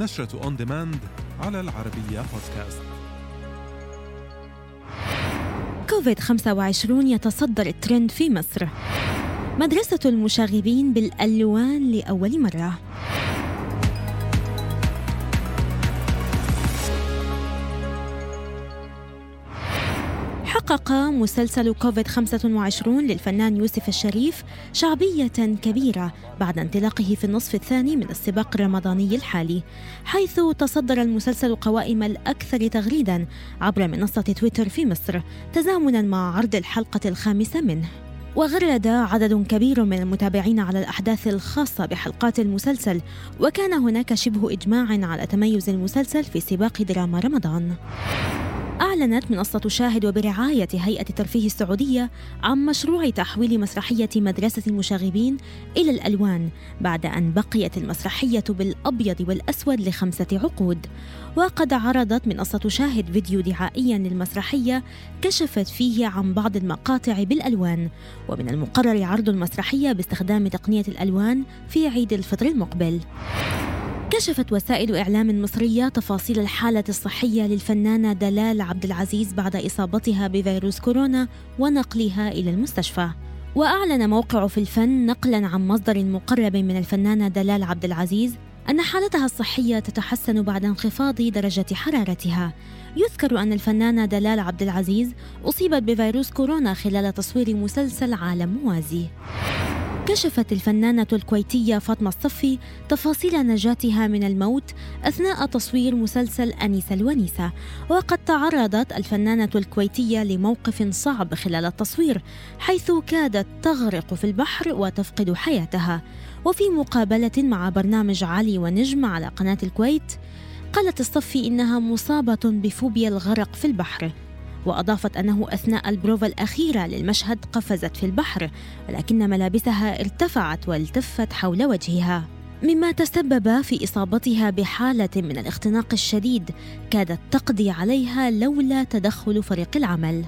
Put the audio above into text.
نشرة on demand على العربية بودكاست كوفيد 25 يتصدر الترند في مصر. مدرسة المشاغبين بالألوان لأول مرة. حقق مسلسل كوفيد 25 للفنان يوسف الشريف شعبية كبيرة بعد انطلاقه في النصف الثاني من السباق الرمضاني الحالي حيث تصدر المسلسل قوائم الأكثر تغريدا عبر منصة تويتر في مصر تزامنا مع عرض الحلقة الخامسة منه. وغرد عدد كبير من المتابعين على الأحداث الخاصة بحلقات المسلسل وكان هناك شبه إجماع على تميز المسلسل في سباق دراما رمضان. أعلنت منصة شاهد وبرعاية هيئة الترفيه السعودية عن مشروع تحويل مسرحية مدرسة المشاغبين إلى الألوان بعد أن بقيت المسرحية بالأبيض والأسود لخمسة عقود. وقد عرضت منصة شاهد فيديو دعائيا للمسرحية كشفت فيه عن بعض المقاطع بالألوان. ومن المقرر عرض المسرحية باستخدام تقنية الألوان في عيد الفطر المقبل. كشفت وسائل إعلام مصرية تفاصيل الحالة الصحية للفنانة دلال عبد العزيز بعد إصابتها بفيروس كورونا ونقلها إلى المستشفى. وأعلن موقع في الفن نقلا عن مصدر مقرب من الفنانة دلال عبد العزيز أن حالتها الصحية تتحسن بعد انخفاض درجة حرارتها. يذكر أن الفنانة دلال عبد العزيز أصيبت بفيروس كورونا خلال تصوير مسلسل عالم موازي. كشفت الفنانة الكويتية فاطمة الصفي تفاصيل نجاتها من الموت أثناء تصوير مسلسل أنيسة الونيسة. وقد تعرضت الفنانة الكويتية لموقف صعب خلال التصوير حيث كادت تغرق في البحر وتفقد حياتها. وفي مقابلة مع برنامج علي ونجم على قناة الكويت قالت الصفي إنها مصابة بفوبيا الغرق في البحر. وأضافت أنه أثناء البروفا الأخيرة للمشهد قفزت في البحر ولكن ملابسها ارتفعت والتفت حول وجهها. مما تسبب في إصابتها بحالة من الاختناق الشديد كادت تقضي عليها لولا تدخل فريق العمل.